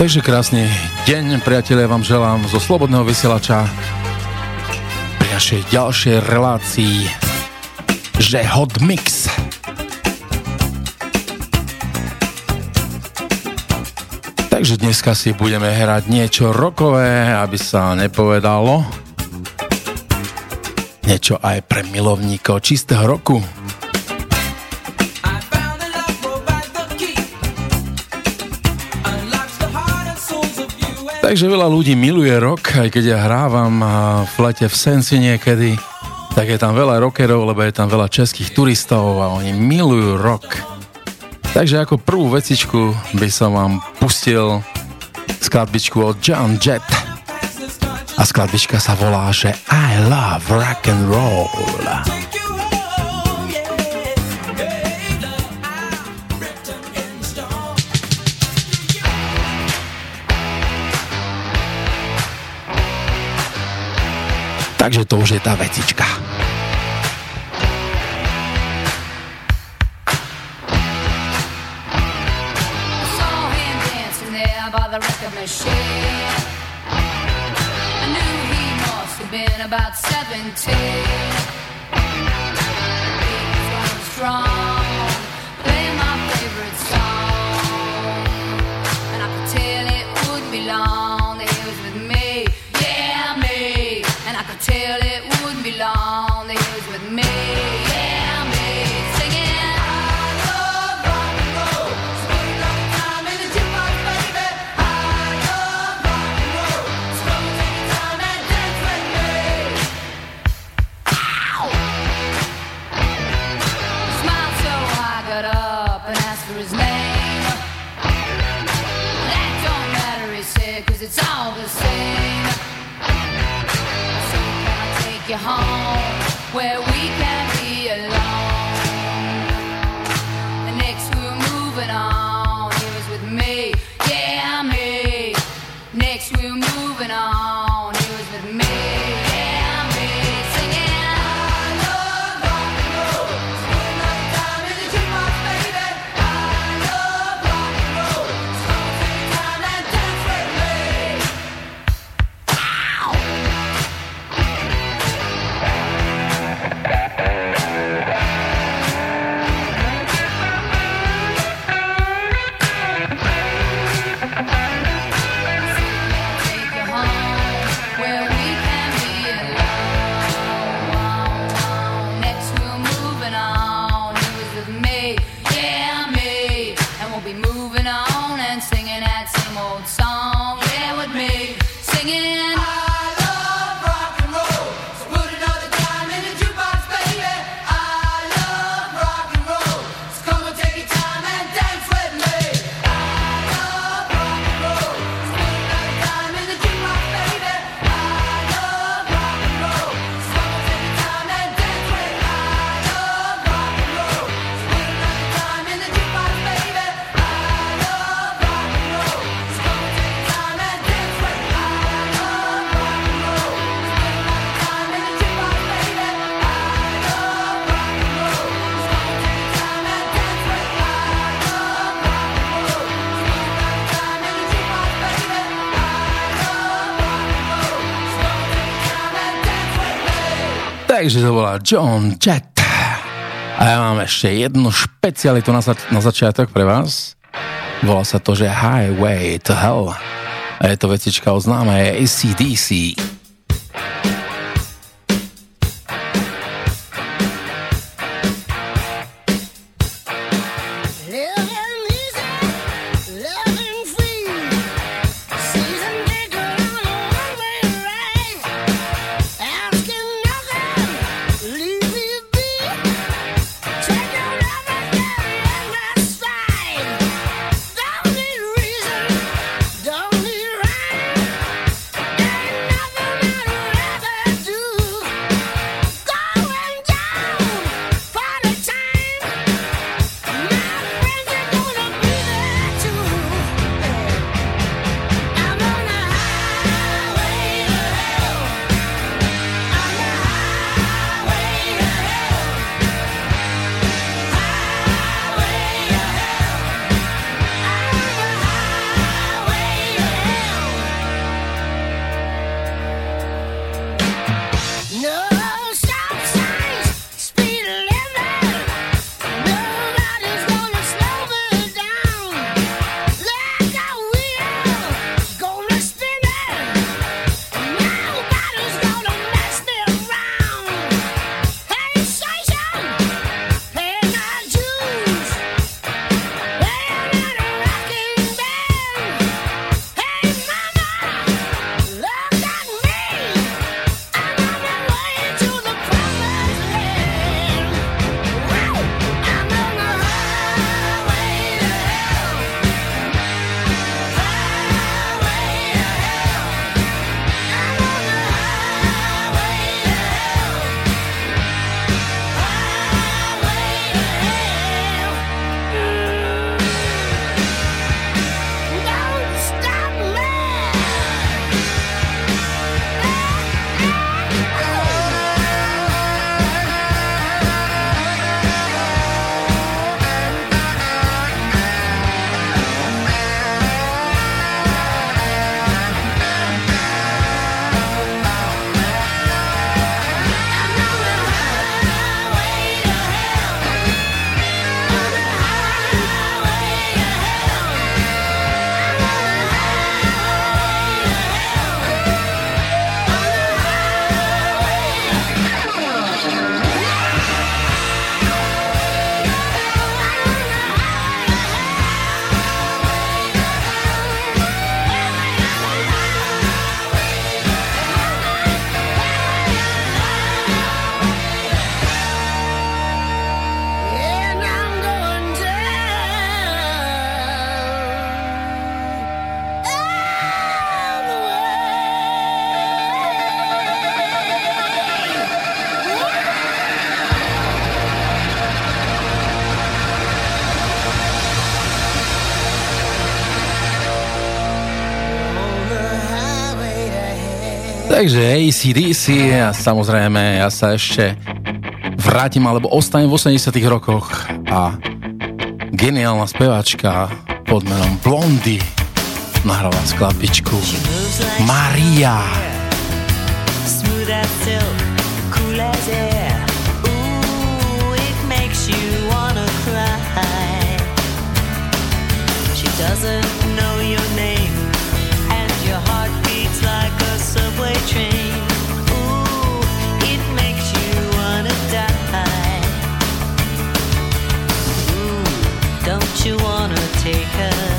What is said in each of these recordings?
Takže krásny deň, priatelia, vám želám zo Slobodného vysielača pri našej ďalšej relácii, že Hot Mix. Takže dneska si budeme hrať niečo rokové, aby sa nepovedalo. Niečo aj pre milovníkov čistého roku. Takže veľa ľudí miluje rok, aj keď ja hrávam v lete v Sensi niekedy, tak je tam veľa rockerov, lebo je tam veľa českých turistov a oni milujú rock. Takže ako prvú vecičku by som vám pustil skladbičku od John Jett. A skladbička sa volá, že I love rock and roll. Takže to už je tá vecička. about 17 Takže to bola John Jett. A ja mám ešte jednu špecialitu na, za- na začiatok pre vás. Volá sa to, že Highway to Hell. A je to vecička o známej ACDC. Takže ACDC a samozrejme ja sa ešte vrátim alebo ostanem v 80 rokoch a geniálna speváčka pod menom Blondy nahrala skladbičku Maria. Doesn't know your name take her?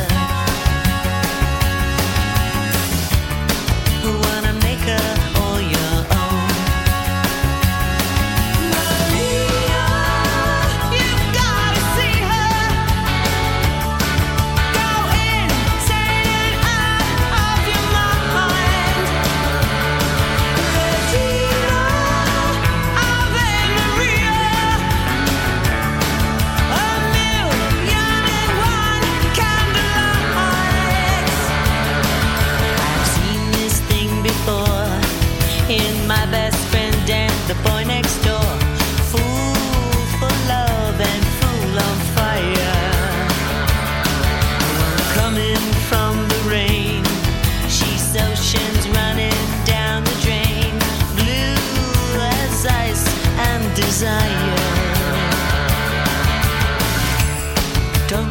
Ooh,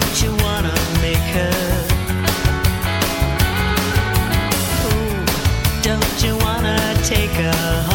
it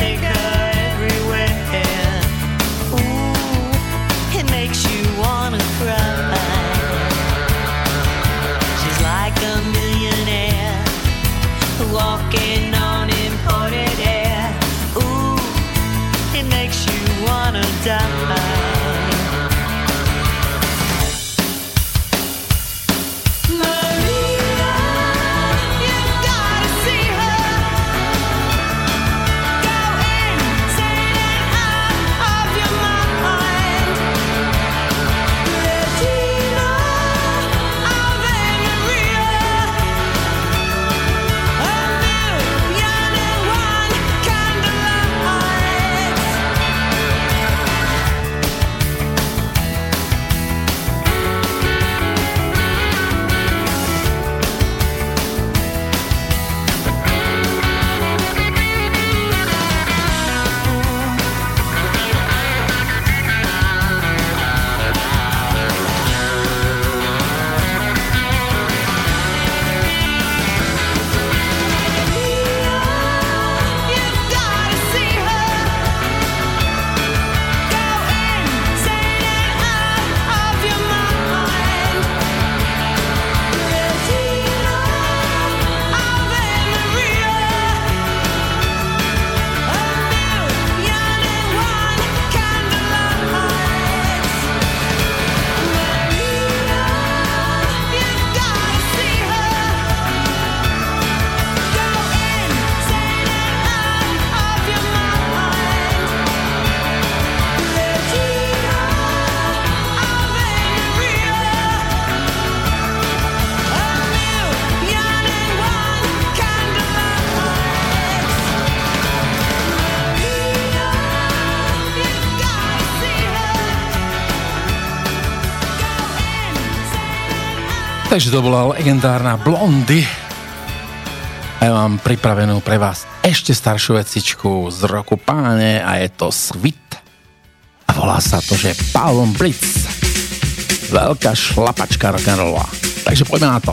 take us. Takže to bola legendárna Blondy. A ja mám pripravenú pre vás ešte staršiu vecičku z roku páne a je to Svit. A volá sa to, že Pavlom Blitz. Veľká šlapačka rock'n'rollová. Takže poďme na to.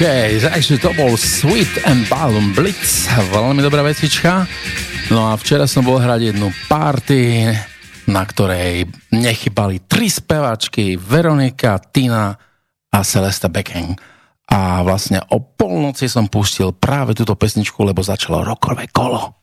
OK, takže to bol Sweet and Balloon Blitz, veľmi dobrá vecička. No a včera som bol hrať jednu party, na ktorej nechybali tri spevačky, Veronika, Tina a Celesta Becken. A vlastne o polnoci som pustil práve túto pesničku, lebo začalo rokové kolo.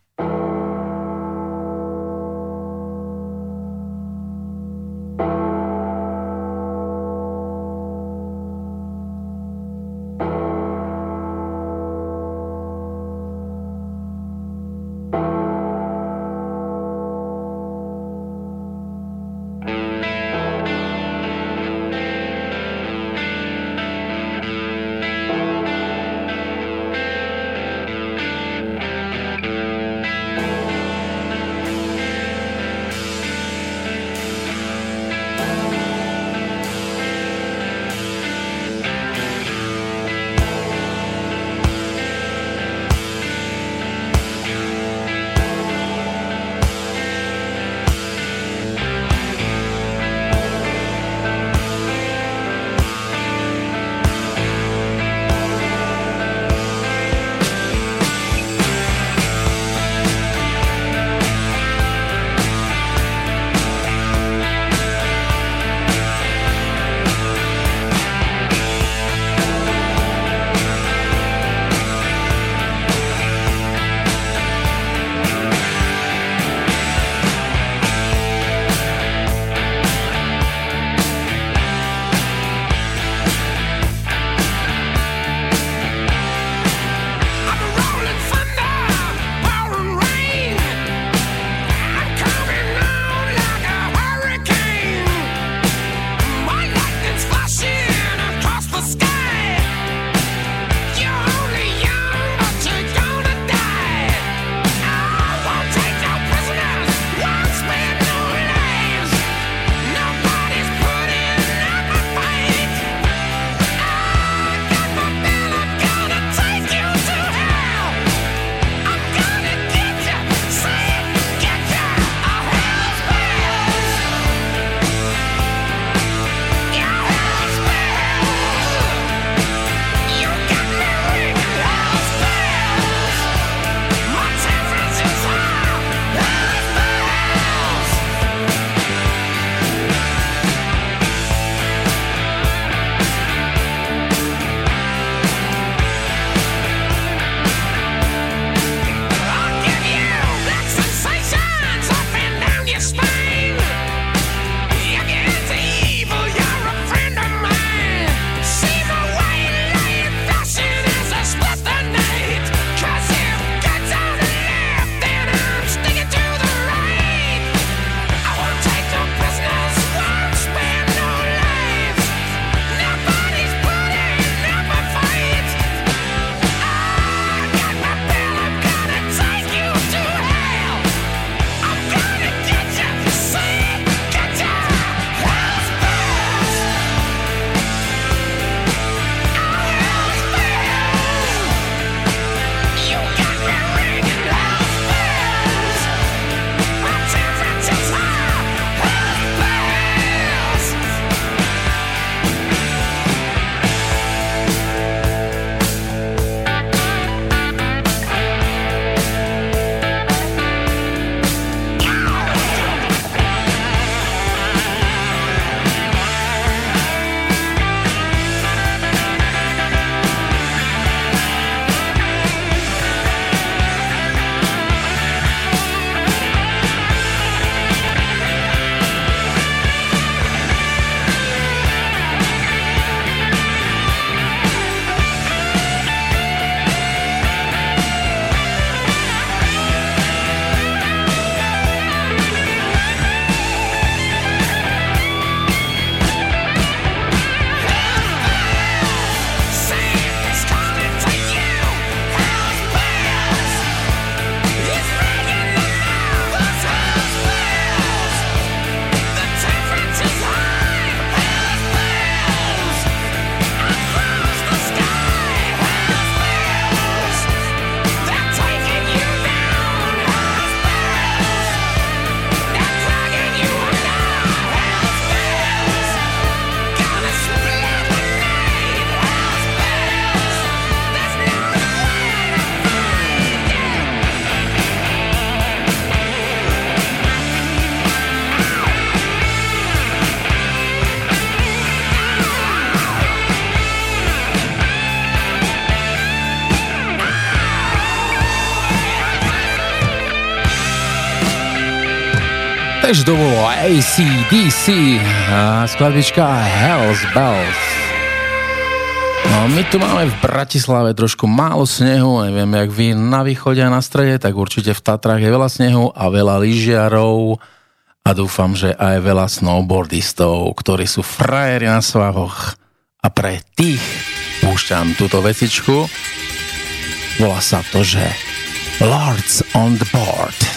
Takže to ACDC a skladbička Hells Bells. No, my tu máme v Bratislave trošku málo snehu, neviem, jak vy na východe a na strede, tak určite v Tatrách je veľa snehu a veľa lyžiarov a dúfam, že aj veľa snowboardistov, ktorí sú frajeri na svahoch. A pre tých púšťam túto vecičku. Volá sa to, že Lords on the Board.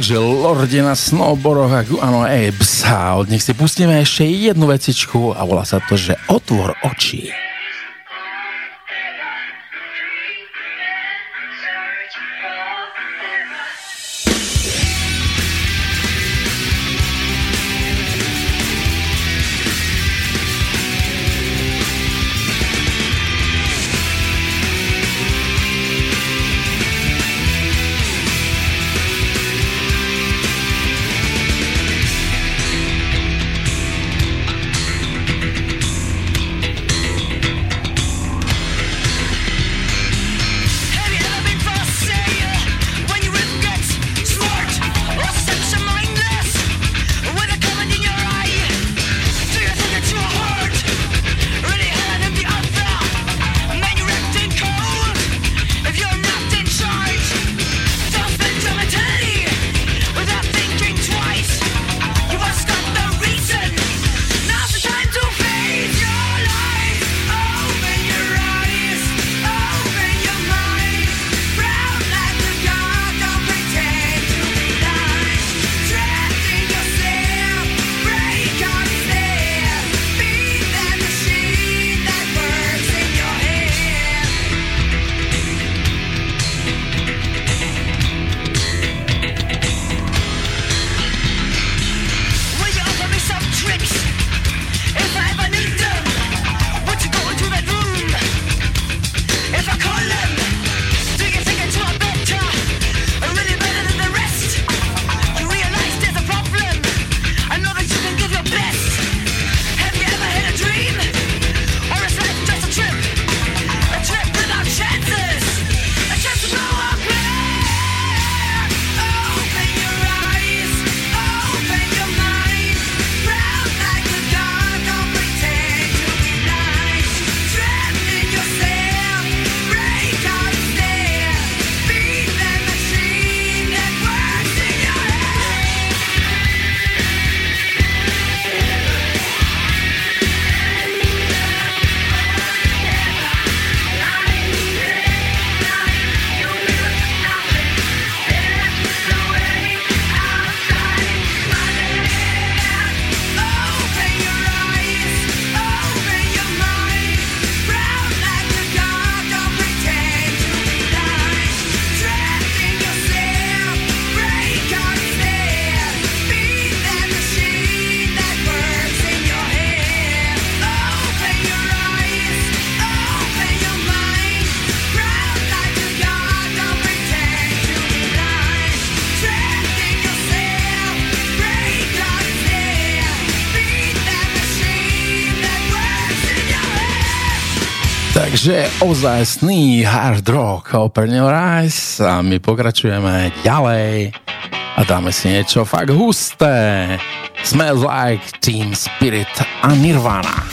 Takže Lordi na snowboardoch, áno, Abes a od nich si pustíme ešte jednu vecičku a volá sa to, že Otvor oči. Takže ozajstný hard rock Open Your a my pokračujeme ďalej a dáme si niečo fakt husté. Smells like Team Spirit a Nirvana.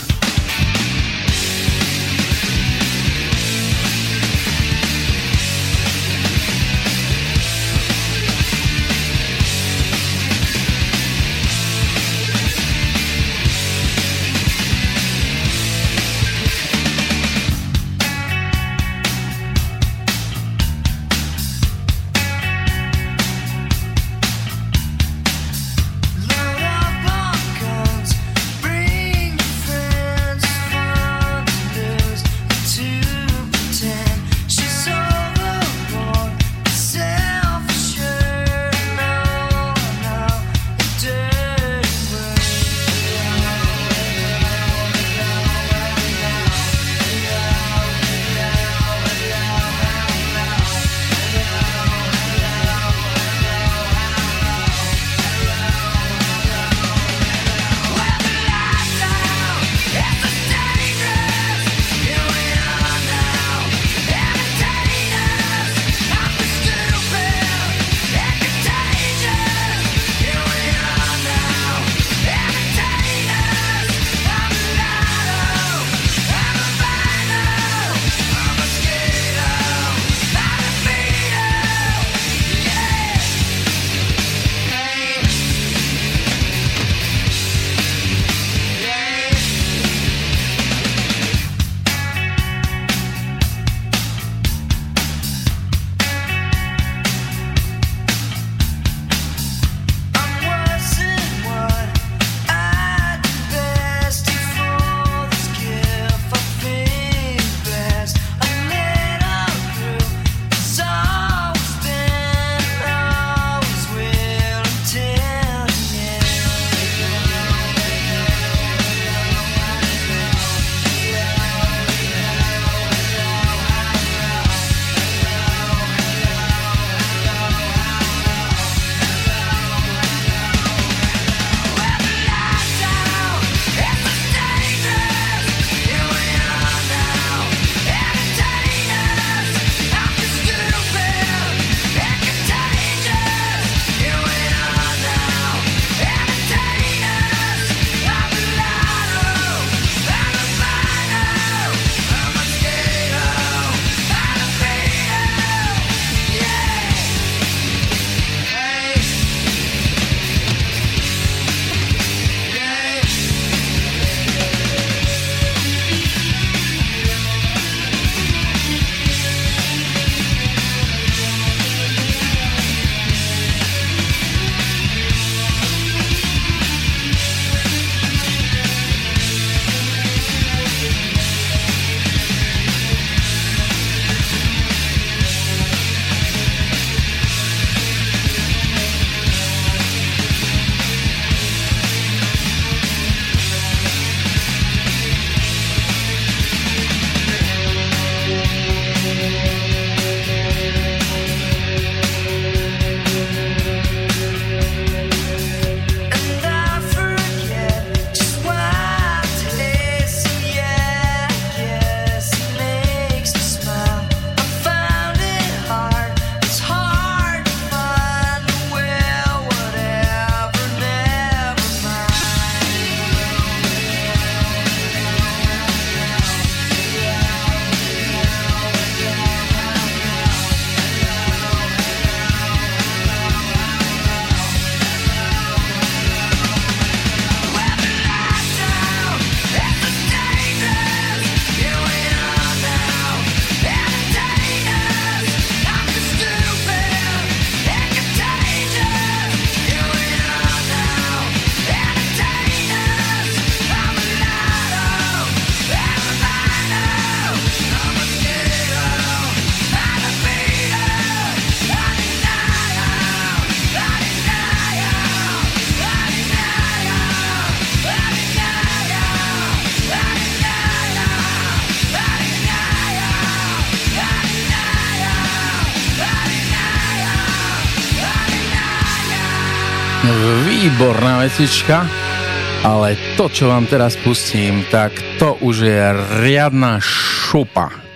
Výborná vecička, ale to, čo vám teraz pustím, tak to už je riadna Šupa.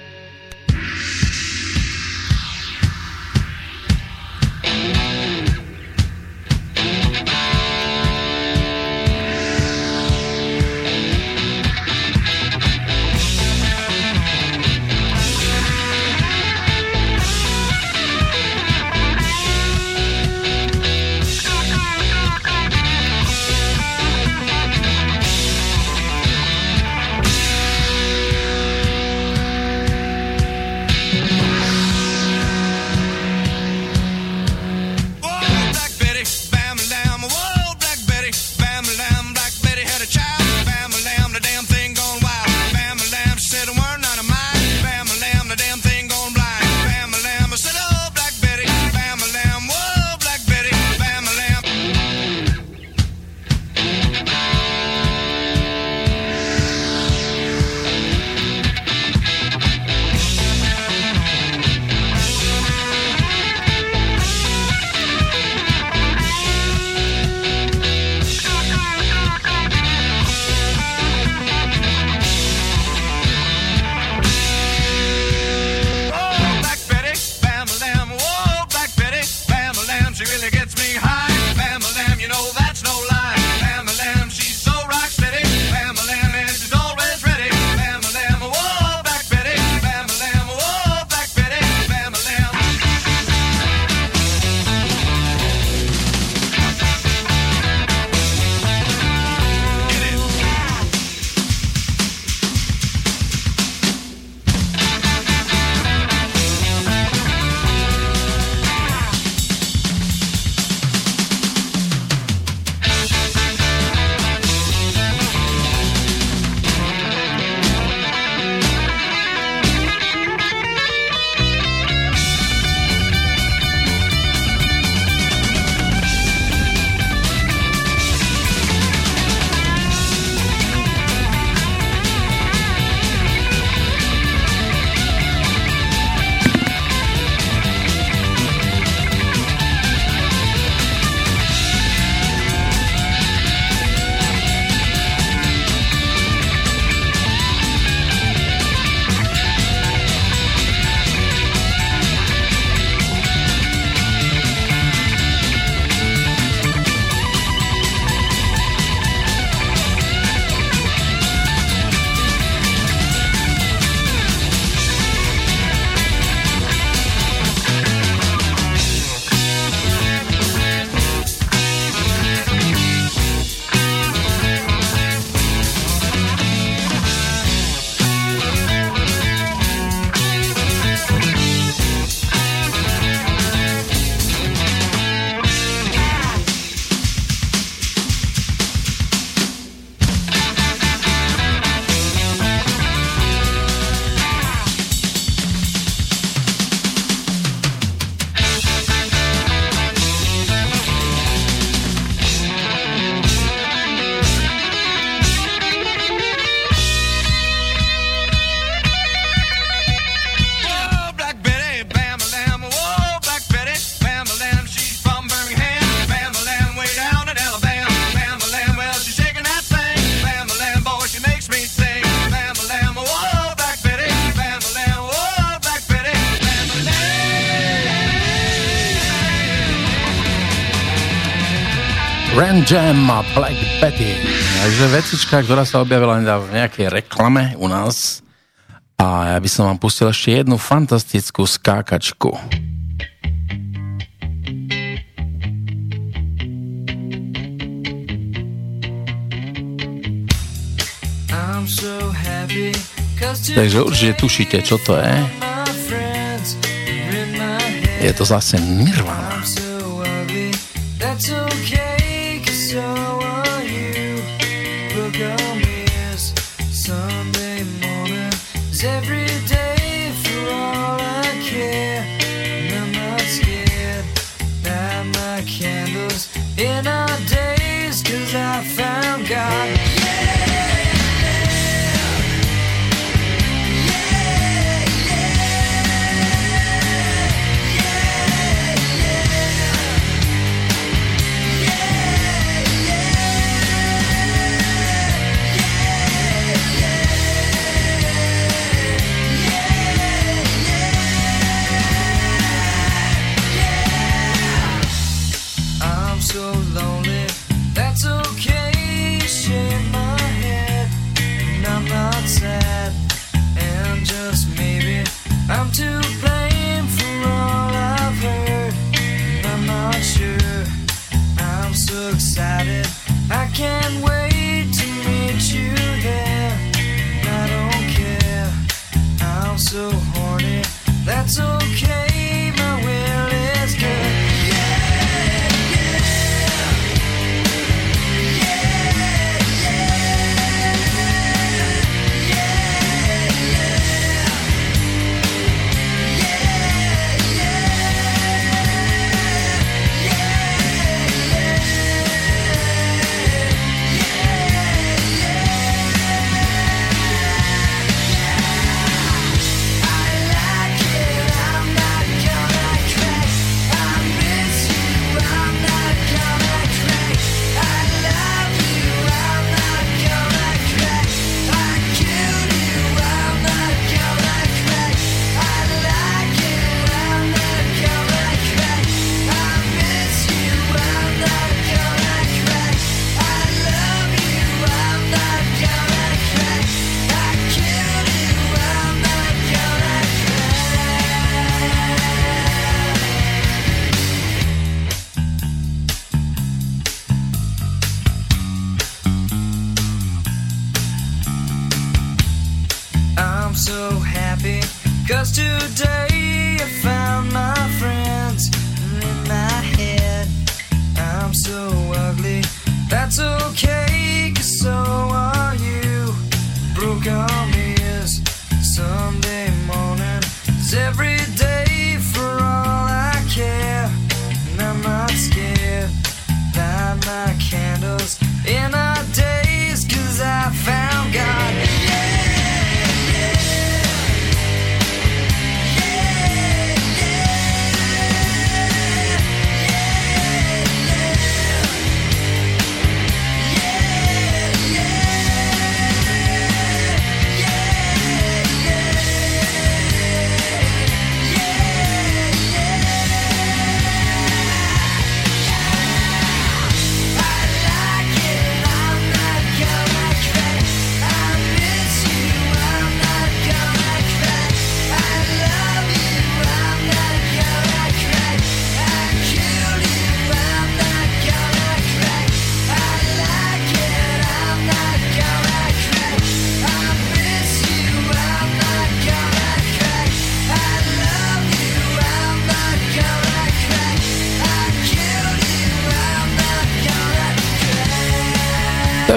Jam a Black Betty. Takže vecička, ktorá sa objavila v nejakej reklame u nás. A ja by som vám pustil ešte jednu fantastickú skákačku. Takže určite tušíte, čo to je. Je to zase Nirvana. yeah.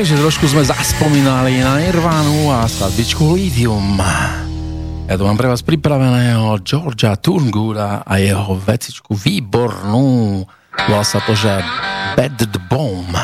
Takže trošku sme zaspomínali na Nirvánu a skladbičku Lithium. Ja tu mám pre vás pripraveného Georgia Turnguda a jeho vecičku výbornú. Volá sa to, že Bad Bomb.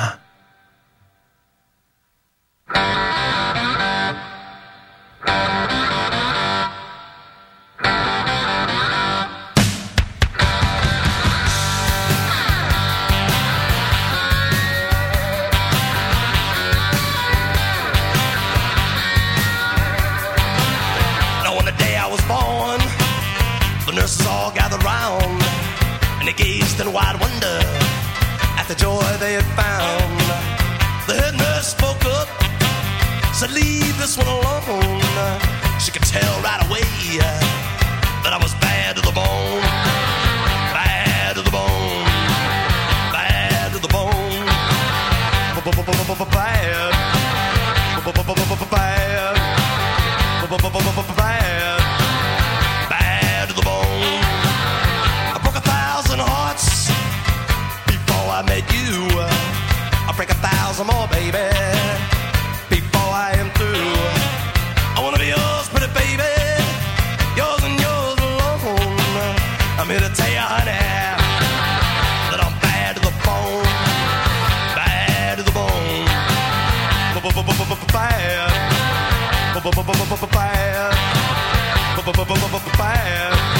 bad. Bad. Bad.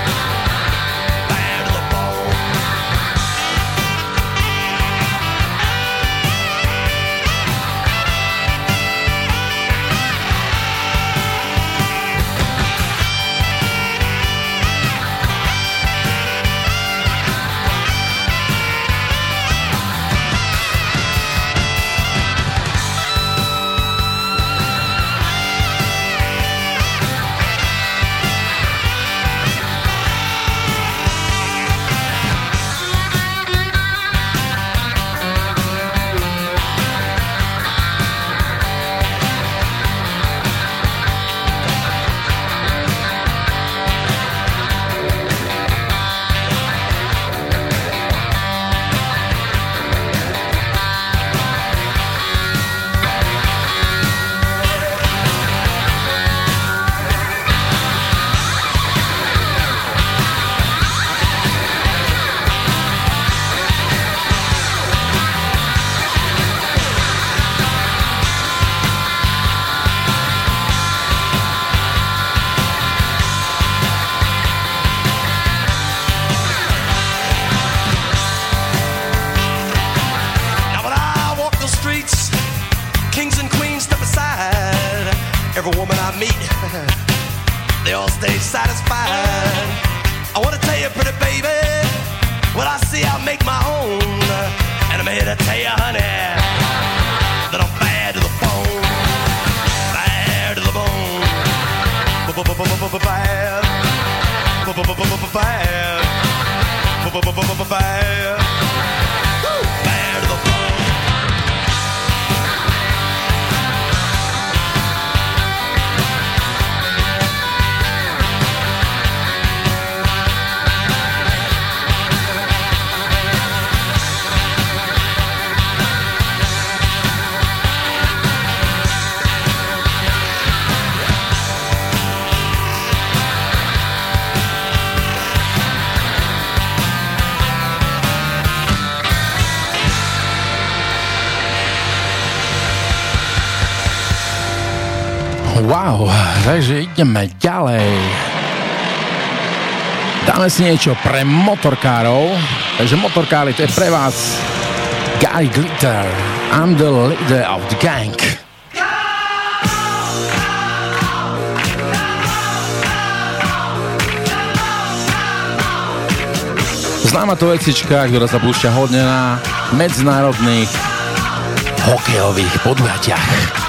poďme ďalej. Dáme si niečo pre motorkárov. Takže motorkári, to je pre vás Guy Glitter. I'm the leader of the gang. Známa to vecička, ktorá sa púšťa hodne na medzinárodných hokejových podujatiach.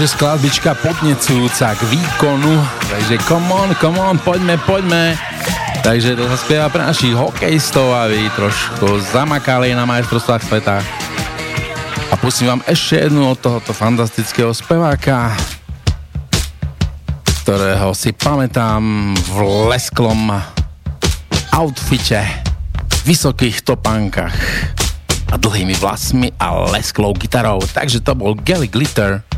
Takže skladbička podnecujúca k výkonu, takže come on, come on, poďme, poďme. Takže to sa spieva pre našich hokejistov, aby trošku zamakali na majstrovstvách sveta. A pustím vám ešte jednu od tohoto fantastického speváka, ktorého si pamätám v lesklom outfite, vysokých topánkach a dlhými vlasmi a lesklou gitarou. Takže to bol Gally Glitter.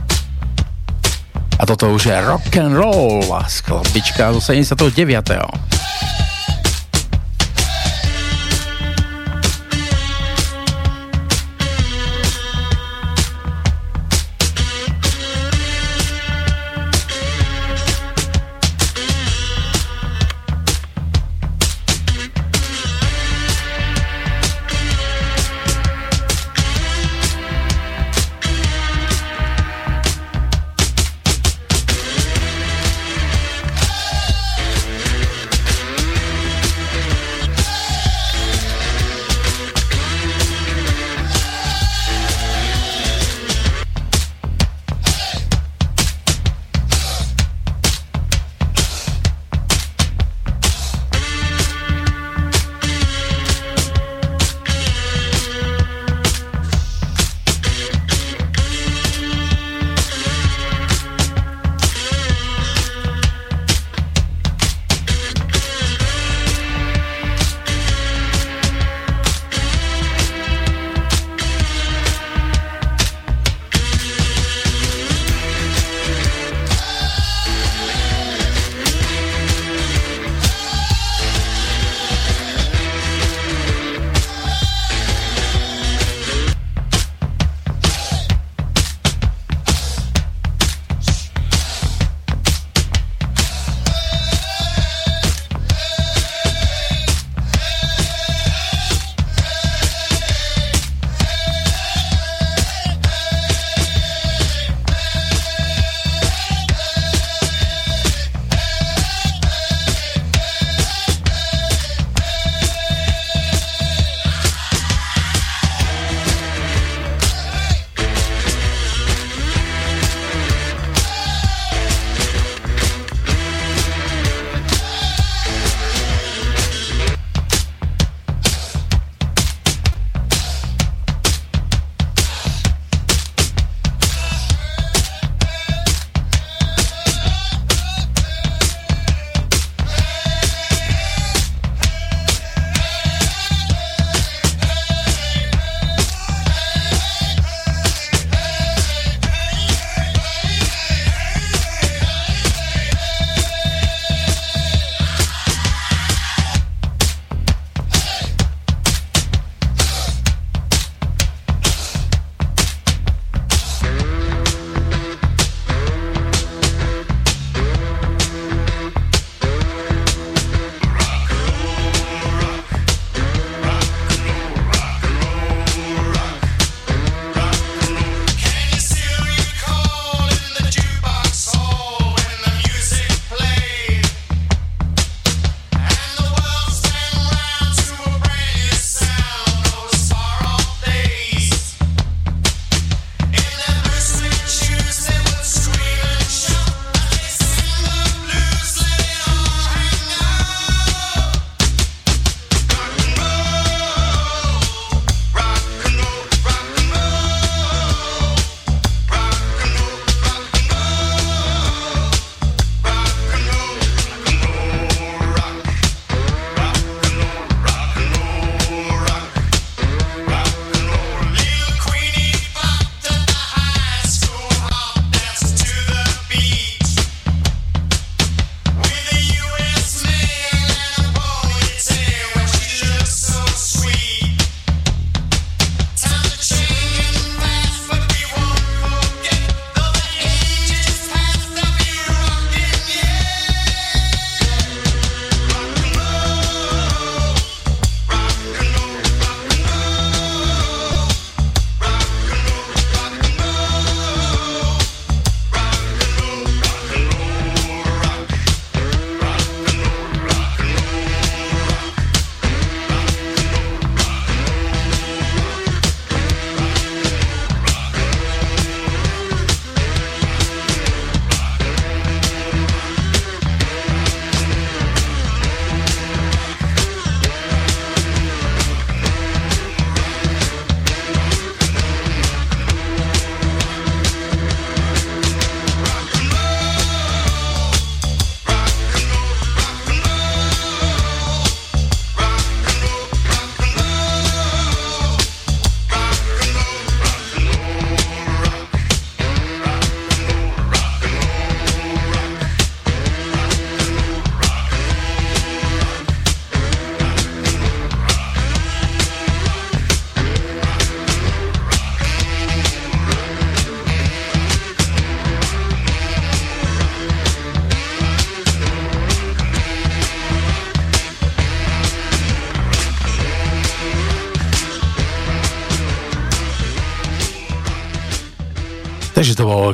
A toto už je rock and roll, skladbička zo 79.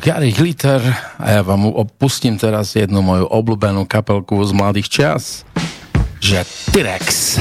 Gary Glitter a ja vám opustím teraz jednu moju obľúbenú kapelku z mladých čas, že T-Rex.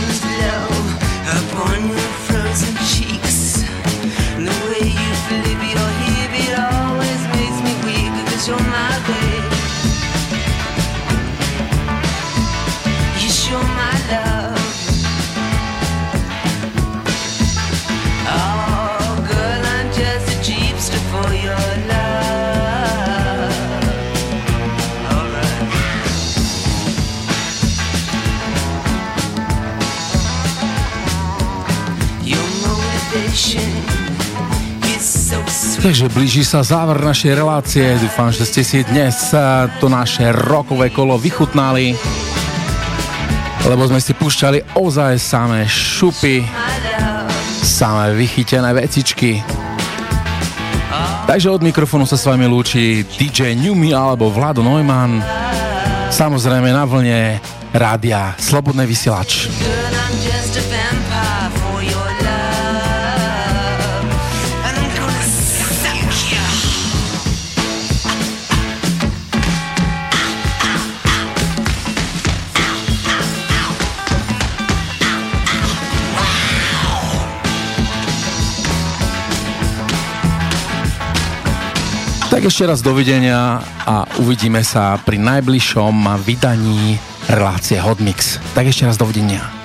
things Takže blíži sa záver našej relácie. Dúfam, že ste si dnes eh, to naše rokové kolo vychutnali, lebo sme si púšťali ozaj samé šupy, samé vychytené vecičky. Takže od mikrofónu sa s vami lúči DJ Newmy alebo Vlado Neumann, samozrejme na vlne rádia Slobodný vysielač. Tak ešte raz dovidenia a uvidíme sa pri najbližšom vydaní relácie Hotmix. Tak ešte raz dovidenia.